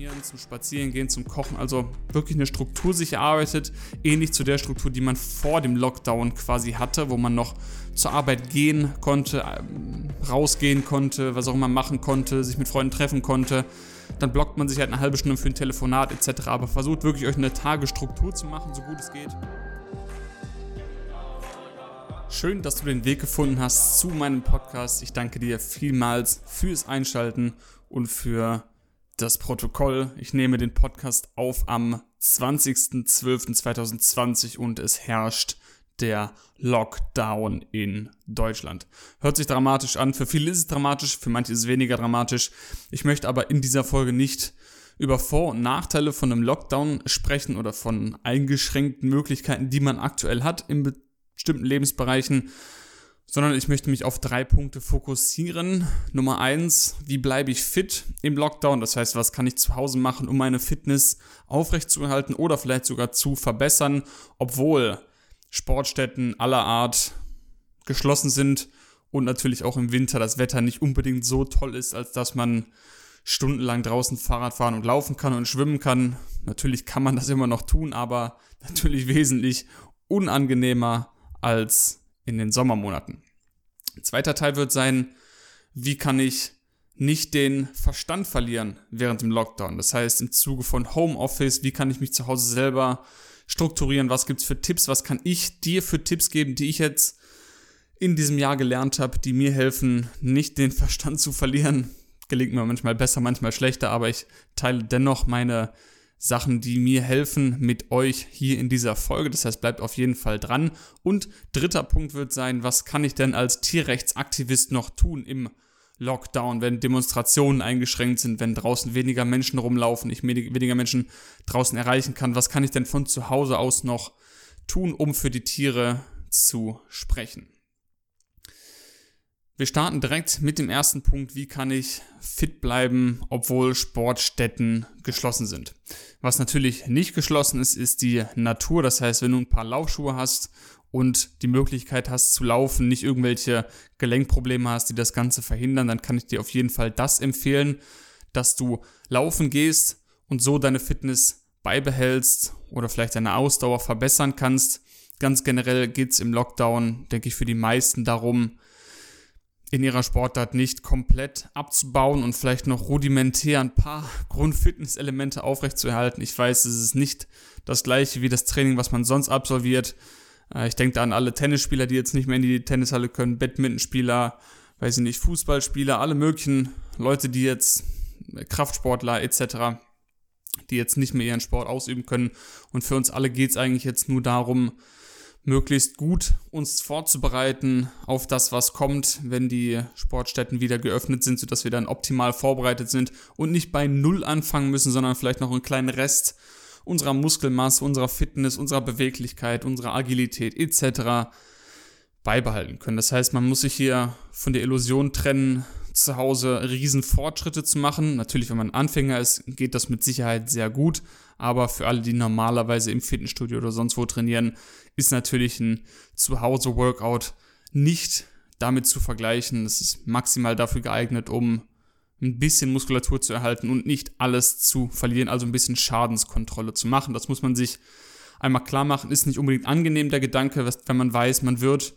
Trainieren, zum Spazierengehen, zum Kochen. Also wirklich eine Struktur sich erarbeitet, ähnlich zu der Struktur, die man vor dem Lockdown quasi hatte, wo man noch zur Arbeit gehen konnte, ähm, rausgehen konnte, was auch immer machen konnte, sich mit Freunden treffen konnte. Dann blockt man sich halt eine halbe Stunde für ein Telefonat etc. Aber versucht wirklich euch eine Tagesstruktur zu machen, so gut es geht. Schön, dass du den Weg gefunden hast zu meinem Podcast. Ich danke dir vielmals fürs Einschalten und für das Protokoll. Ich nehme den Podcast auf am 20.12.2020 und es herrscht der Lockdown in Deutschland. Hört sich dramatisch an. Für viele ist es dramatisch, für manche ist es weniger dramatisch. Ich möchte aber in dieser Folge nicht über Vor- und Nachteile von einem Lockdown sprechen oder von eingeschränkten Möglichkeiten, die man aktuell hat in bestimmten Lebensbereichen, sondern ich möchte mich auf drei Punkte fokussieren. Nummer eins, wie bleibe ich fit im Lockdown? Das heißt, was kann ich zu Hause machen, um meine Fitness aufrechtzuerhalten oder vielleicht sogar zu verbessern, obwohl Sportstätten aller Art geschlossen sind und natürlich auch im Winter das Wetter nicht unbedingt so toll ist, als dass man stundenlang draußen Fahrrad fahren und laufen kann und schwimmen kann. Natürlich kann man das immer noch tun, aber natürlich wesentlich unangenehmer als in den Sommermonaten. Zweiter Teil wird sein, wie kann ich nicht den Verstand verlieren während dem Lockdown. Das heißt, im Zuge von Homeoffice, wie kann ich mich zu Hause selber strukturieren, was gibt's für Tipps, was kann ich dir für Tipps geben, die ich jetzt in diesem Jahr gelernt habe, die mir helfen, nicht den Verstand zu verlieren. Gelingt mir manchmal besser, manchmal schlechter, aber ich teile dennoch meine Sachen, die mir helfen mit euch hier in dieser Folge. Das heißt, bleibt auf jeden Fall dran. Und dritter Punkt wird sein, was kann ich denn als Tierrechtsaktivist noch tun im Lockdown, wenn Demonstrationen eingeschränkt sind, wenn draußen weniger Menschen rumlaufen, ich weniger Menschen draußen erreichen kann. Was kann ich denn von zu Hause aus noch tun, um für die Tiere zu sprechen? Wir starten direkt mit dem ersten Punkt, wie kann ich fit bleiben, obwohl Sportstätten geschlossen sind. Was natürlich nicht geschlossen ist, ist die Natur. Das heißt, wenn du ein paar Laufschuhe hast und die Möglichkeit hast zu laufen, nicht irgendwelche Gelenkprobleme hast, die das Ganze verhindern, dann kann ich dir auf jeden Fall das empfehlen, dass du laufen gehst und so deine Fitness beibehältst oder vielleicht deine Ausdauer verbessern kannst. Ganz generell geht es im Lockdown, denke ich, für die meisten darum, in ihrer Sportart nicht komplett abzubauen und vielleicht noch rudimentär ein paar Grundfitnesselemente aufrechtzuerhalten. Ich weiß, es ist nicht das gleiche wie das Training, was man sonst absolviert. Äh, ich denke da an alle Tennisspieler, die jetzt nicht mehr in die Tennishalle können, Badmintonspieler, weiß ich nicht, Fußballspieler, alle möglichen Leute, die jetzt äh, Kraftsportler etc., die jetzt nicht mehr ihren Sport ausüben können. Und für uns alle geht es eigentlich jetzt nur darum, möglichst gut uns vorzubereiten auf das, was kommt, wenn die Sportstätten wieder geöffnet sind, sodass wir dann optimal vorbereitet sind und nicht bei Null anfangen müssen, sondern vielleicht noch einen kleinen Rest unserer Muskelmasse, unserer Fitness, unserer Beweglichkeit, unserer Agilität etc. beibehalten können. Das heißt, man muss sich hier von der Illusion trennen, zu Hause riesen Fortschritte zu machen. Natürlich, wenn man Anfänger ist, geht das mit Sicherheit sehr gut. Aber für alle, die normalerweise im Fitnessstudio oder sonst wo trainieren, ist natürlich ein Zuhause-Workout nicht damit zu vergleichen. Es ist maximal dafür geeignet, um ein bisschen Muskulatur zu erhalten und nicht alles zu verlieren, also ein bisschen Schadenskontrolle zu machen. Das muss man sich einmal klar machen. Ist nicht unbedingt angenehm der Gedanke, wenn man weiß, man wird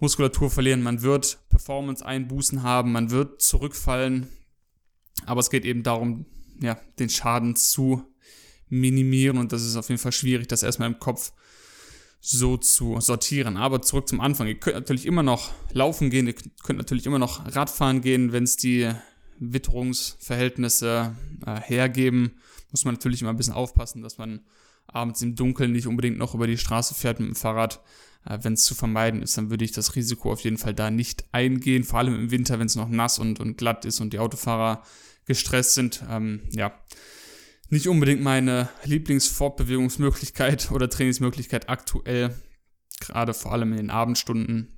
Muskulatur verlieren, man wird Performance-Einbußen haben, man wird zurückfallen. Aber es geht eben darum, ja, den Schaden zu minimieren und das ist auf jeden Fall schwierig, das erstmal im Kopf so zu sortieren. Aber zurück zum Anfang. Ihr könnt natürlich immer noch laufen gehen, ihr könnt natürlich immer noch Radfahren gehen, wenn es die Witterungsverhältnisse äh, hergeben. Muss man natürlich immer ein bisschen aufpassen, dass man abends im Dunkeln nicht unbedingt noch über die Straße fährt mit dem Fahrrad. Äh, wenn es zu vermeiden ist, dann würde ich das Risiko auf jeden Fall da nicht eingehen. Vor allem im Winter, wenn es noch nass und, und glatt ist und die Autofahrer gestresst sind. Ähm, ja, nicht unbedingt meine Lieblingsfortbewegungsmöglichkeit oder Trainingsmöglichkeit aktuell, gerade vor allem in den Abendstunden.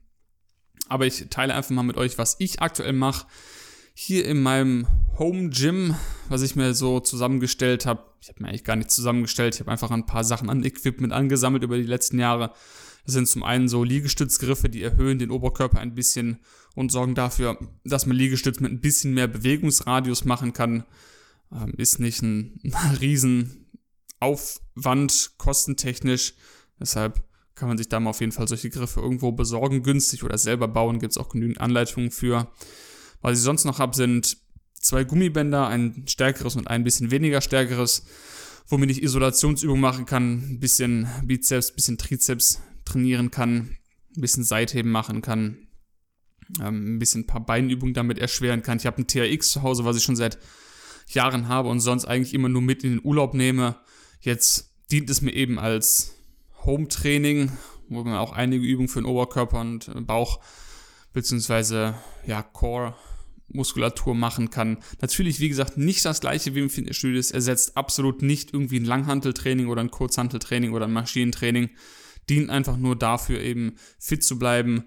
Aber ich teile einfach mal mit euch, was ich aktuell mache. Hier in meinem Home Gym, was ich mir so zusammengestellt habe. Ich habe mir eigentlich gar nichts zusammengestellt. Ich habe einfach ein paar Sachen an Equipment angesammelt über die letzten Jahre. Das sind zum einen so Liegestützgriffe, die erhöhen den Oberkörper ein bisschen und sorgen dafür, dass man Liegestütz mit ein bisschen mehr Bewegungsradius machen kann. Ähm, ist nicht ein, ein Riesenaufwand, kostentechnisch. Deshalb kann man sich da mal auf jeden Fall solche Griffe irgendwo besorgen, günstig oder selber bauen. Gibt es auch genügend Anleitungen für. Was ich sonst noch habe, sind zwei Gummibänder, ein stärkeres und ein bisschen weniger stärkeres, womit ich Isolationsübungen machen kann, ein bisschen Bizeps, ein bisschen Trizeps trainieren kann, ein bisschen Seitheben machen kann, ähm, ein bisschen ein paar Beinübungen damit erschweren kann. Ich habe ein TRX zu Hause, was ich schon seit Jahren habe und sonst eigentlich immer nur mit in den Urlaub nehme. Jetzt dient es mir eben als Home-Training, wo man auch einige Übungen für den Oberkörper und äh, Bauch beziehungsweise ja Core Muskulatur machen kann. Natürlich, wie gesagt, nicht das gleiche wie im Fitnessstudio. Es ersetzt absolut nicht irgendwie ein Langhanteltraining oder ein Kurzhanteltraining oder ein Maschinentraining. Dient einfach nur dafür, eben fit zu bleiben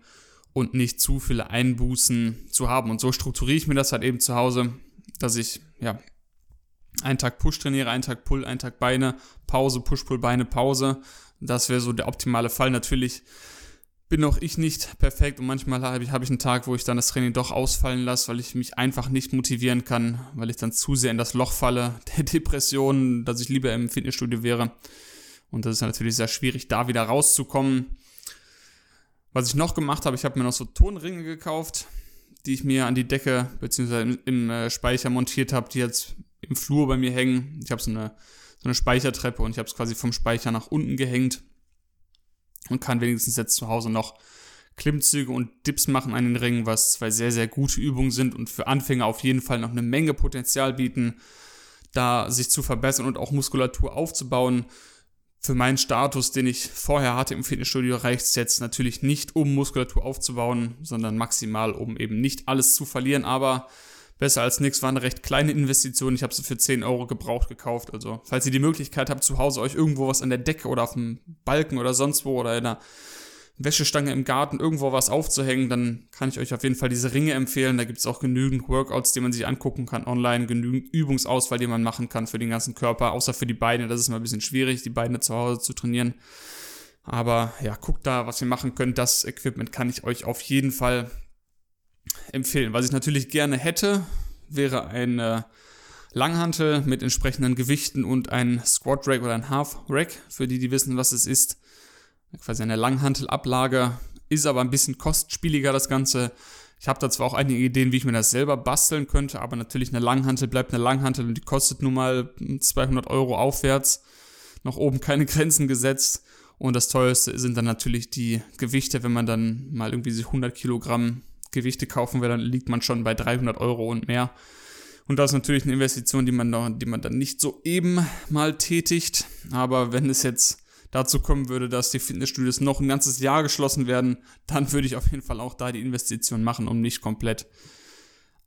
und nicht zu viele Einbußen zu haben. Und so strukturiere ich mir das halt eben zu Hause, dass ich, ja, einen Tag Push trainiere, einen Tag Pull, einen Tag Beine, Pause, Push, Pull, Beine, Pause. Das wäre so der optimale Fall. Natürlich bin auch ich nicht perfekt und manchmal habe ich, hab ich einen Tag, wo ich dann das Training doch ausfallen lasse, weil ich mich einfach nicht motivieren kann, weil ich dann zu sehr in das Loch falle der Depression, dass ich lieber im Fitnessstudio wäre. Und das ist natürlich sehr schwierig, da wieder rauszukommen. Was ich noch gemacht habe, ich habe mir noch so Tonringe gekauft, die ich mir an die Decke bzw. im, im äh, Speicher montiert habe, die jetzt im Flur bei mir hängen. Ich habe so eine, so eine Speichertreppe und ich habe es quasi vom Speicher nach unten gehängt und kann wenigstens jetzt zu Hause noch Klimmzüge und Dips machen an den Ringen, was zwei sehr, sehr gute Übungen sind und für Anfänger auf jeden Fall noch eine Menge Potenzial bieten, da sich zu verbessern und auch Muskulatur aufzubauen. Für meinen Status, den ich vorher hatte im Fitnessstudio, reicht es jetzt natürlich nicht, um Muskulatur aufzubauen, sondern maximal, um eben nicht alles zu verlieren. Aber besser als nichts, war eine recht kleine Investition. Ich habe sie für 10 Euro gebraucht gekauft. Also, falls ihr die Möglichkeit habt, zu Hause euch irgendwo was an der Decke oder auf dem Balken oder sonst wo oder in einer Wäschestange im Garten irgendwo was aufzuhängen, dann kann ich euch auf jeden Fall diese Ringe empfehlen. Da gibt es auch genügend Workouts, die man sich angucken kann online, genügend Übungsauswahl, die man machen kann für den ganzen Körper, außer für die Beine. Das ist mal ein bisschen schwierig, die Beine zu Hause zu trainieren. Aber ja, guckt da, was ihr machen könnt. Das Equipment kann ich euch auf jeden Fall empfehlen. Was ich natürlich gerne hätte, wäre ein äh, Langhantel mit entsprechenden Gewichten und ein Squat Rack oder ein Half Rack, für die, die wissen, was es ist. Quasi eine Langhantelablage, ist aber ein bisschen kostspieliger das Ganze. Ich habe da zwar auch einige Ideen, wie ich mir das selber basteln könnte, aber natürlich eine Langhantel bleibt eine Langhantel und die kostet nun mal 200 Euro aufwärts. Noch oben keine Grenzen gesetzt. Und das teuerste sind dann natürlich die Gewichte, wenn man dann mal irgendwie 100 Kilogramm Gewichte kaufen will, dann liegt man schon bei 300 Euro und mehr. Und das ist natürlich eine Investition, die man, noch, die man dann nicht so eben mal tätigt. Aber wenn es jetzt dazu kommen würde, dass die Fitnessstudios noch ein ganzes Jahr geschlossen werden, dann würde ich auf jeden Fall auch da die Investition machen, um nicht komplett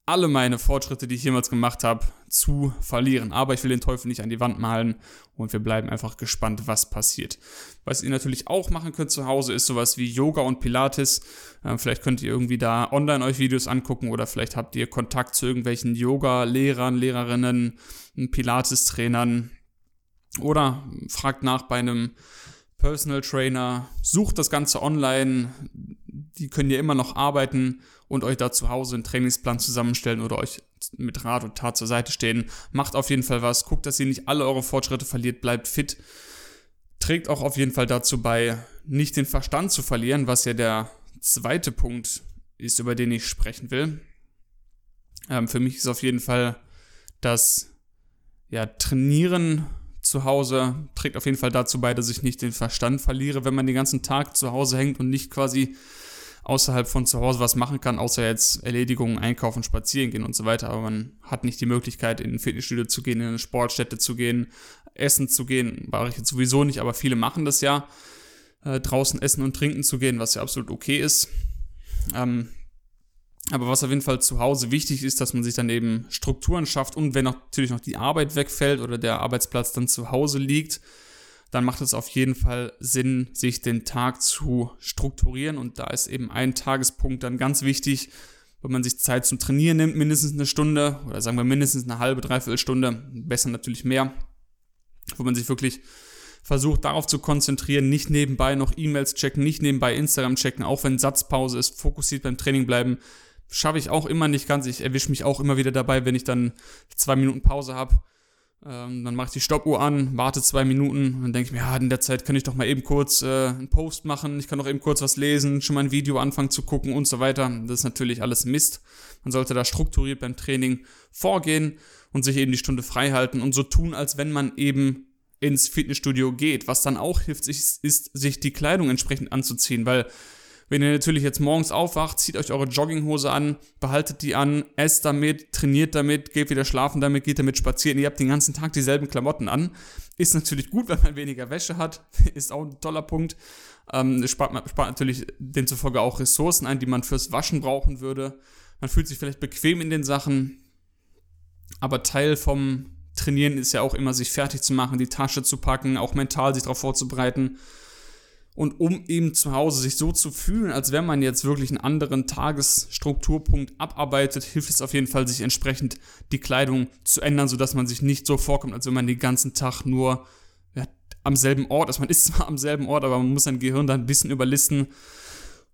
alle meine Fortschritte, die ich jemals gemacht habe, zu verlieren. Aber ich will den Teufel nicht an die Wand malen und wir bleiben einfach gespannt, was passiert. Was ihr natürlich auch machen könnt zu Hause, ist sowas wie Yoga und Pilates. Ähm, vielleicht könnt ihr irgendwie da online euch Videos angucken oder vielleicht habt ihr Kontakt zu irgendwelchen Yoga-Lehrern, Lehrerinnen, Pilates-Trainern oder fragt nach bei einem Personal Trainer, sucht das Ganze online, die können ja immer noch arbeiten und euch da zu Hause einen Trainingsplan zusammenstellen oder euch mit Rat und Tat zur Seite stehen. Macht auf jeden Fall was, guckt, dass ihr nicht alle eure Fortschritte verliert, bleibt fit. Trägt auch auf jeden Fall dazu bei, nicht den Verstand zu verlieren, was ja der zweite Punkt ist, über den ich sprechen will. Ähm, für mich ist auf jeden Fall das ja, Trainieren zu Hause trägt auf jeden Fall dazu bei, dass ich nicht den Verstand verliere, wenn man den ganzen Tag zu Hause hängt und nicht quasi außerhalb von zu Hause was machen kann, außer jetzt Erledigungen, einkaufen, spazieren gehen und so weiter. Aber man hat nicht die Möglichkeit, in ein Fitnessstudio zu gehen, in eine Sportstätte zu gehen, essen zu gehen. War ich jetzt sowieso nicht, aber viele machen das ja. Äh, draußen essen und trinken zu gehen, was ja absolut okay ist. Ähm, aber was auf jeden Fall zu Hause wichtig ist, dass man sich dann eben Strukturen schafft und wenn natürlich noch die Arbeit wegfällt oder der Arbeitsplatz dann zu Hause liegt, dann macht es auf jeden Fall Sinn, sich den Tag zu strukturieren. Und da ist eben ein Tagespunkt dann ganz wichtig, wenn man sich Zeit zum Trainieren nimmt, mindestens eine Stunde oder sagen wir mindestens eine halbe, dreiviertel Stunde, besser natürlich mehr, wo man sich wirklich versucht darauf zu konzentrieren, nicht nebenbei noch E-Mails checken, nicht nebenbei Instagram checken, auch wenn Satzpause ist, fokussiert beim Training bleiben, schaffe ich auch immer nicht ganz. Ich erwische mich auch immer wieder dabei, wenn ich dann zwei Minuten Pause habe Ähm, dann mache ich die Stoppuhr an, warte zwei Minuten und dann denke ich mir, ja, in der Zeit kann ich doch mal eben kurz äh, einen Post machen, ich kann doch eben kurz was lesen, schon mal ein Video anfangen zu gucken und so weiter. Das ist natürlich alles Mist. Man sollte da strukturiert beim Training vorgehen und sich eben die Stunde frei halten und so tun, als wenn man eben ins Fitnessstudio geht. Was dann auch hilft, ist, ist sich die Kleidung entsprechend anzuziehen, weil wenn ihr natürlich jetzt morgens aufwacht, zieht euch eure Jogginghose an, behaltet die an, esst damit, trainiert damit, geht wieder schlafen damit, geht damit spazieren. Ihr habt den ganzen Tag dieselben Klamotten an. Ist natürlich gut, wenn man weniger Wäsche hat. Ist auch ein toller Punkt. Ähm, spart, spart natürlich demzufolge auch Ressourcen ein, die man fürs Waschen brauchen würde. Man fühlt sich vielleicht bequem in den Sachen. Aber Teil vom Trainieren ist ja auch immer, sich fertig zu machen, die Tasche zu packen, auch mental sich darauf vorzubereiten. Und um eben zu Hause sich so zu fühlen, als wenn man jetzt wirklich einen anderen Tagesstrukturpunkt abarbeitet, hilft es auf jeden Fall, sich entsprechend die Kleidung zu ändern, sodass man sich nicht so vorkommt, als wenn man den ganzen Tag nur ja, am selben Ort ist. Man ist zwar am selben Ort, aber man muss sein Gehirn da ein bisschen überlisten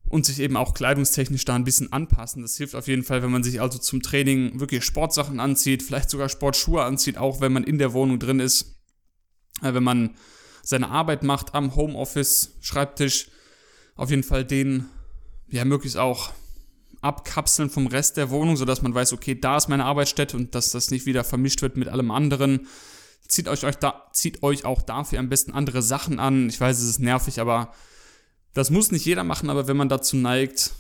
und sich eben auch kleidungstechnisch da ein bisschen anpassen. Das hilft auf jeden Fall, wenn man sich also zum Training wirklich Sportsachen anzieht, vielleicht sogar Sportschuhe anzieht, auch wenn man in der Wohnung drin ist. Äh, wenn man seine Arbeit macht am Homeoffice, Schreibtisch, auf jeden Fall den ja möglichst auch abkapseln vom Rest der Wohnung, sodass man weiß, okay, da ist meine Arbeitsstätte und dass das nicht wieder vermischt wird mit allem anderen. Zieht euch, euch, da, zieht euch auch dafür am besten andere Sachen an. Ich weiß, es ist nervig, aber das muss nicht jeder machen, aber wenn man dazu neigt,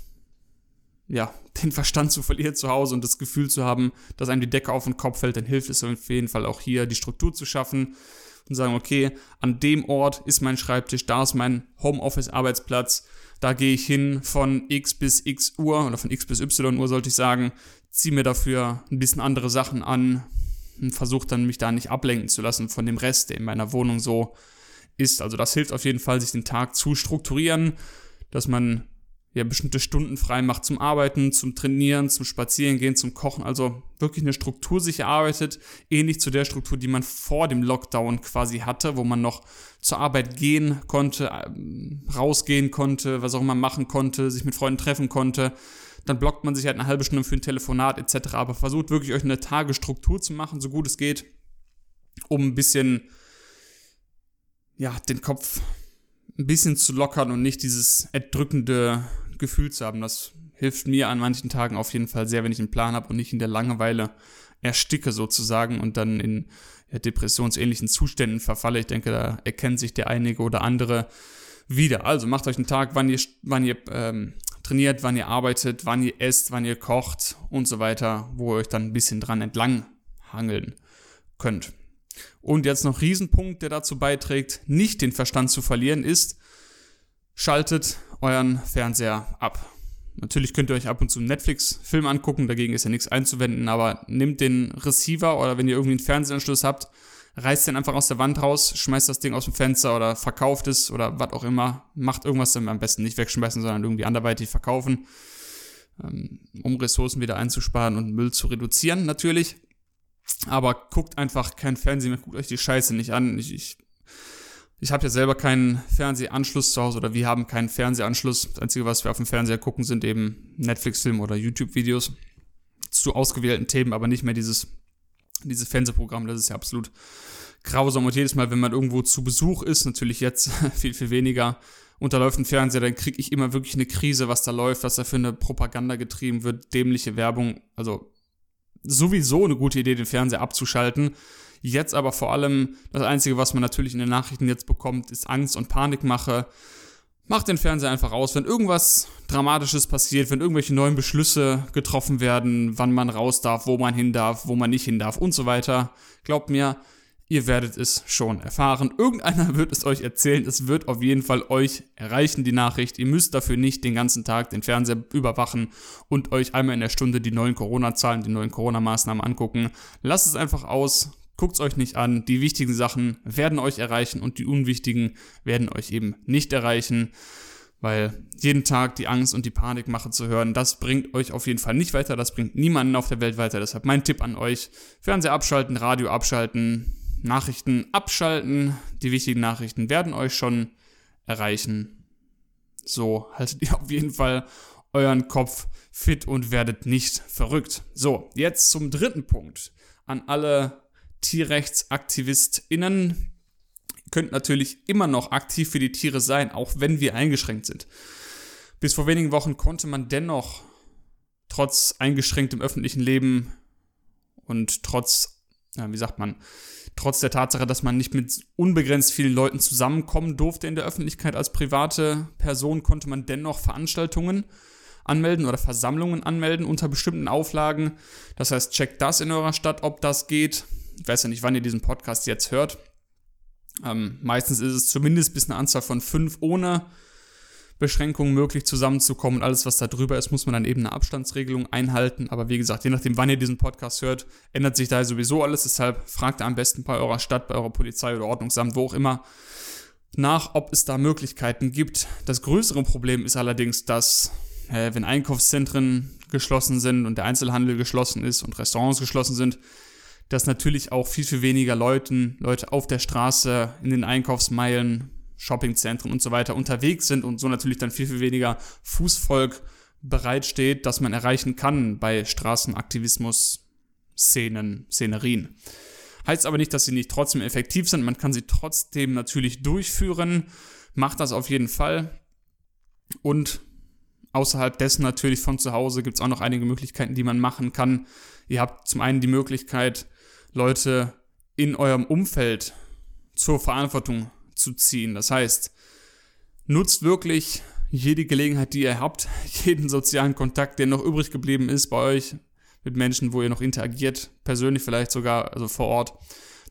ja, den Verstand zu verlieren zu Hause und das Gefühl zu haben, dass einem die Decke auf den Kopf fällt, dann hilft es auf jeden Fall auch hier, die Struktur zu schaffen und sagen, okay, an dem Ort ist mein Schreibtisch, da ist mein Homeoffice-Arbeitsplatz, da gehe ich hin von X bis X Uhr oder von X bis Y Uhr sollte ich sagen, ziehe mir dafür ein bisschen andere Sachen an und versuche dann mich da nicht ablenken zu lassen von dem Rest, der in meiner Wohnung so ist. Also das hilft auf jeden Fall, sich den Tag zu strukturieren, dass man ja, bestimmte Stunden frei macht zum Arbeiten, zum Trainieren, zum Spazierengehen, zum Kochen. Also wirklich eine Struktur sich erarbeitet, ähnlich zu der Struktur, die man vor dem Lockdown quasi hatte, wo man noch zur Arbeit gehen konnte, ähm, rausgehen konnte, was auch immer machen konnte, sich mit Freunden treffen konnte. Dann blockt man sich halt eine halbe Stunde für ein Telefonat etc. Aber versucht wirklich euch eine Tagesstruktur zu machen, so gut es geht, um ein bisschen ja, den Kopf ein bisschen zu lockern und nicht dieses erdrückende Gefühl zu haben. Das hilft mir an manchen Tagen auf jeden Fall sehr, wenn ich einen Plan habe und nicht in der Langeweile ersticke sozusagen und dann in ja, depressionsähnlichen Zuständen verfalle. Ich denke, da erkennt sich der einige oder andere wieder. Also macht euch einen Tag, wann ihr, wann ihr ähm, trainiert, wann ihr arbeitet, wann ihr esst, wann ihr kocht und so weiter, wo ihr euch dann ein bisschen dran entlang hangeln könnt. Und jetzt noch Riesenpunkt, der dazu beiträgt, nicht den Verstand zu verlieren, ist, schaltet euren Fernseher ab. Natürlich könnt ihr euch ab und zu einen Netflix-Film angucken, dagegen ist ja nichts einzuwenden, aber nehmt den Receiver oder wenn ihr irgendwie einen Fernsehanschluss habt, reißt den einfach aus der Wand raus, schmeißt das Ding aus dem Fenster oder verkauft es oder was auch immer. Macht irgendwas dann am besten nicht wegschmeißen, sondern irgendwie anderweitig verkaufen, ähm, um Ressourcen wieder einzusparen und Müll zu reduzieren natürlich. Aber guckt einfach kein Fernsehen mehr, guckt euch die Scheiße nicht an. Ich, ich ich habe ja selber keinen Fernsehanschluss zu Hause oder wir haben keinen Fernsehanschluss. Das Einzige, was wir auf dem Fernseher gucken, sind eben Netflix-Filme oder YouTube-Videos zu ausgewählten Themen, aber nicht mehr dieses, dieses Fernsehprogramm. Das ist ja absolut grausam. Und jedes Mal, wenn man irgendwo zu Besuch ist, natürlich jetzt viel, viel weniger, unterläuft ein Fernseher, dann kriege ich immer wirklich eine Krise, was da läuft, was da für eine Propaganda getrieben wird, dämliche Werbung. Also sowieso eine gute Idee, den Fernseher abzuschalten Jetzt aber vor allem das Einzige, was man natürlich in den Nachrichten jetzt bekommt, ist Angst und Panikmache. Macht den Fernseher einfach aus, wenn irgendwas Dramatisches passiert, wenn irgendwelche neuen Beschlüsse getroffen werden, wann man raus darf, wo man hin darf, wo man nicht hin darf und so weiter. Glaubt mir, ihr werdet es schon erfahren. Irgendeiner wird es euch erzählen. Es wird auf jeden Fall euch erreichen, die Nachricht. Ihr müsst dafür nicht den ganzen Tag den Fernseher überwachen und euch einmal in der Stunde die neuen Corona-Zahlen, die neuen Corona-Maßnahmen angucken. Lasst es einfach aus. Guckt es euch nicht an. Die wichtigen Sachen werden euch erreichen und die unwichtigen werden euch eben nicht erreichen. Weil jeden Tag die Angst und die Panikmache zu hören, das bringt euch auf jeden Fall nicht weiter. Das bringt niemanden auf der Welt weiter. Deshalb mein Tipp an euch: Fernseher abschalten, Radio abschalten, Nachrichten abschalten. Die wichtigen Nachrichten werden euch schon erreichen. So haltet ihr auf jeden Fall euren Kopf fit und werdet nicht verrückt. So, jetzt zum dritten Punkt. An alle TierrechtsaktivistInnen könnt natürlich immer noch aktiv für die Tiere sein, auch wenn wir eingeschränkt sind. Bis vor wenigen Wochen konnte man dennoch trotz eingeschränktem öffentlichen Leben und trotz, ja, wie sagt man, trotz der Tatsache, dass man nicht mit unbegrenzt vielen Leuten zusammenkommen durfte in der Öffentlichkeit als private Person, konnte man dennoch Veranstaltungen anmelden oder Versammlungen anmelden unter bestimmten Auflagen. Das heißt, checkt das in eurer Stadt, ob das geht. Ich weiß ja nicht, wann ihr diesen Podcast jetzt hört. Ähm, meistens ist es zumindest bis eine Anzahl von fünf ohne Beschränkungen möglich zusammenzukommen. Und alles, was da drüber ist, muss man dann eben eine Abstandsregelung einhalten. Aber wie gesagt, je nachdem, wann ihr diesen Podcast hört, ändert sich da sowieso alles. Deshalb fragt am besten bei eurer Stadt, bei eurer Polizei oder Ordnungsamt, wo auch immer, nach, ob es da Möglichkeiten gibt. Das größere Problem ist allerdings, dass äh, wenn Einkaufszentren geschlossen sind und der Einzelhandel geschlossen ist und Restaurants geschlossen sind, dass natürlich auch viel, viel weniger Leuten, Leute auf der Straße, in den Einkaufsmeilen, Shoppingzentren und so weiter unterwegs sind und so natürlich dann viel, viel weniger Fußvolk bereitsteht, das man erreichen kann bei Straßenaktivismus-Szenen, Szenerien. Heißt aber nicht, dass sie nicht trotzdem effektiv sind. Man kann sie trotzdem natürlich durchführen. Macht das auf jeden Fall. Und außerhalb dessen natürlich von zu Hause gibt es auch noch einige Möglichkeiten, die man machen kann. Ihr habt zum einen die Möglichkeit, Leute in eurem Umfeld zur Verantwortung zu ziehen. Das heißt, nutzt wirklich jede Gelegenheit, die ihr habt, jeden sozialen Kontakt, der noch übrig geblieben ist bei euch, mit Menschen, wo ihr noch interagiert, persönlich vielleicht sogar, also vor Ort,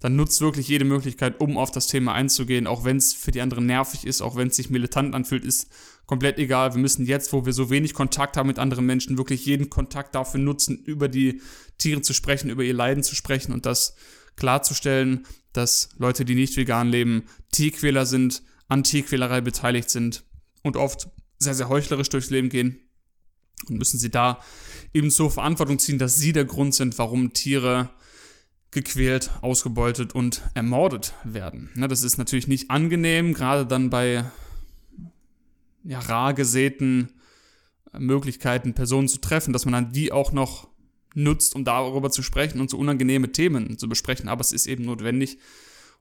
dann nutzt wirklich jede Möglichkeit, um auf das Thema einzugehen, auch wenn es für die anderen nervig ist, auch wenn es sich militant anfühlt, ist komplett egal. Wir müssen jetzt, wo wir so wenig Kontakt haben mit anderen Menschen, wirklich jeden Kontakt dafür nutzen, über die Tiere zu sprechen, über ihr Leiden zu sprechen und das klarzustellen, dass Leute, die nicht vegan leben, Tierquäler sind, an Tierquälerei beteiligt sind und oft sehr, sehr heuchlerisch durchs Leben gehen. Und müssen sie da eben zur Verantwortung ziehen, dass sie der Grund sind, warum Tiere gequält, ausgebeutet und ermordet werden. das ist natürlich nicht angenehm, gerade dann bei ja, rar gesäten Möglichkeiten, Personen zu treffen, dass man dann die auch noch nutzt, um darüber zu sprechen und so unangenehme Themen zu besprechen. Aber es ist eben notwendig.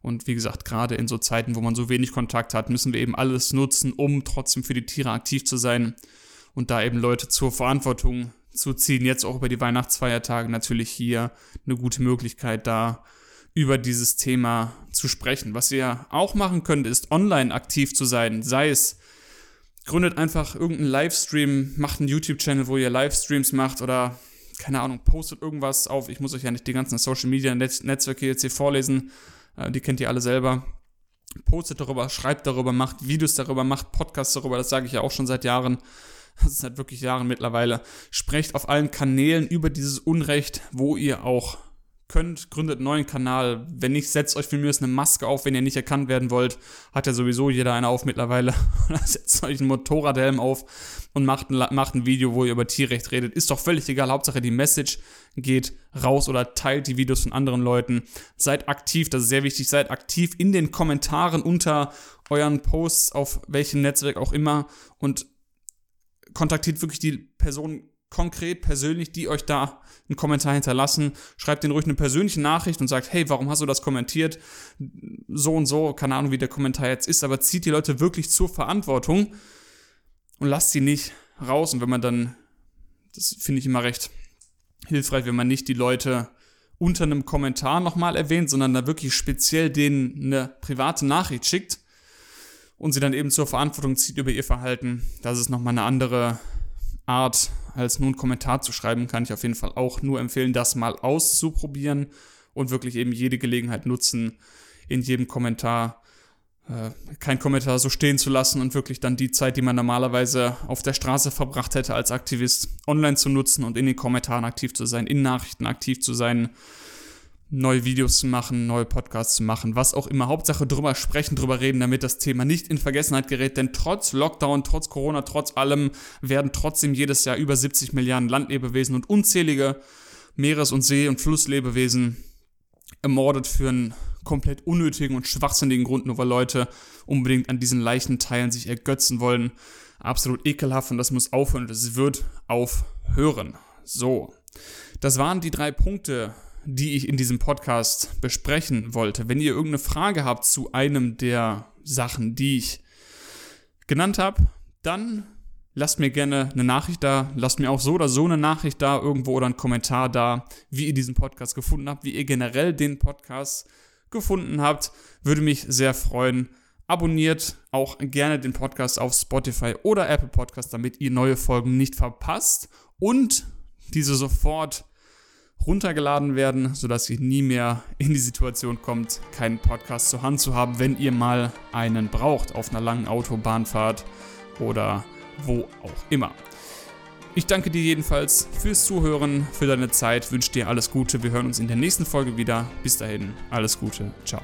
Und wie gesagt, gerade in so Zeiten, wo man so wenig Kontakt hat, müssen wir eben alles nutzen, um trotzdem für die Tiere aktiv zu sein und da eben Leute zur Verantwortung zu ziehen. Jetzt auch über die Weihnachtsfeiertage natürlich hier eine gute Möglichkeit, da über dieses Thema zu sprechen. Was ihr auch machen könnt, ist online aktiv zu sein, sei es gründet einfach irgendeinen Livestream, macht einen YouTube-Channel, wo ihr Livestreams macht oder keine Ahnung, postet irgendwas auf. Ich muss euch ja nicht die ganzen Social Media Netzwerke jetzt hier vorlesen. Äh, die kennt ihr alle selber. Postet darüber, schreibt darüber, macht Videos darüber, macht Podcasts darüber. Das sage ich ja auch schon seit Jahren. Das ist seit wirklich Jahren mittlerweile. Sprecht auf allen Kanälen über dieses Unrecht, wo ihr auch könnt, gründet einen neuen Kanal. Wenn nicht, setzt euch für mich eine Maske auf, wenn ihr nicht erkannt werden wollt. Hat ja sowieso jeder eine auf mittlerweile. setzt euch einen Motorradhelm auf und macht ein, macht ein Video, wo ihr über Tierrecht redet. Ist doch völlig egal. Hauptsache die Message geht raus oder teilt die Videos von anderen Leuten. Seid aktiv, das ist sehr wichtig. Seid aktiv in den Kommentaren unter euren Posts auf welchem Netzwerk auch immer und kontaktiert wirklich die Person konkret, persönlich, die euch da einen Kommentar hinterlassen. Schreibt den ruhig eine persönliche Nachricht und sagt, hey, warum hast du das kommentiert? So und so, keine Ahnung, wie der Kommentar jetzt ist, aber zieht die Leute wirklich zur Verantwortung und lasst sie nicht raus. Und wenn man dann, das finde ich immer recht hilfreich, wenn man nicht die Leute unter einem Kommentar nochmal erwähnt, sondern da wirklich speziell denen eine private Nachricht schickt und sie dann eben zur Verantwortung zieht über ihr Verhalten. Das ist nochmal eine andere Art als einen Kommentar zu schreiben, kann ich auf jeden Fall auch nur empfehlen, das mal auszuprobieren und wirklich eben jede Gelegenheit nutzen, in jedem Kommentar äh, kein Kommentar so stehen zu lassen und wirklich dann die Zeit, die man normalerweise auf der Straße verbracht hätte als Aktivist, online zu nutzen und in den Kommentaren aktiv zu sein, in Nachrichten aktiv zu sein neue Videos zu machen, neue Podcasts zu machen, was auch immer. Hauptsache drüber sprechen, drüber reden, damit das Thema nicht in Vergessenheit gerät. Denn trotz Lockdown, trotz Corona, trotz allem werden trotzdem jedes Jahr über 70 Milliarden Landlebewesen und unzählige Meeres- und See- und Flusslebewesen ermordet für einen komplett unnötigen und schwachsinnigen Grund, nur weil Leute unbedingt an diesen Leichenteilen sich ergötzen wollen. Absolut ekelhaft und das muss aufhören und es wird aufhören. So, das waren die drei Punkte, die ich in diesem Podcast besprechen wollte. Wenn ihr irgendeine Frage habt zu einem der Sachen, die ich genannt habe, dann lasst mir gerne eine Nachricht da. Lasst mir auch so oder so eine Nachricht da irgendwo oder einen Kommentar da, wie ihr diesen Podcast gefunden habt, wie ihr generell den Podcast gefunden habt. Würde mich sehr freuen. Abonniert auch gerne den Podcast auf Spotify oder Apple Podcast, damit ihr neue Folgen nicht verpasst und diese sofort runtergeladen werden, sodass ihr nie mehr in die Situation kommt, keinen Podcast zur Hand zu haben, wenn ihr mal einen braucht auf einer langen Autobahnfahrt oder wo auch immer. Ich danke dir jedenfalls fürs Zuhören, für deine Zeit, wünsche dir alles Gute. Wir hören uns in der nächsten Folge wieder. Bis dahin, alles Gute. Ciao.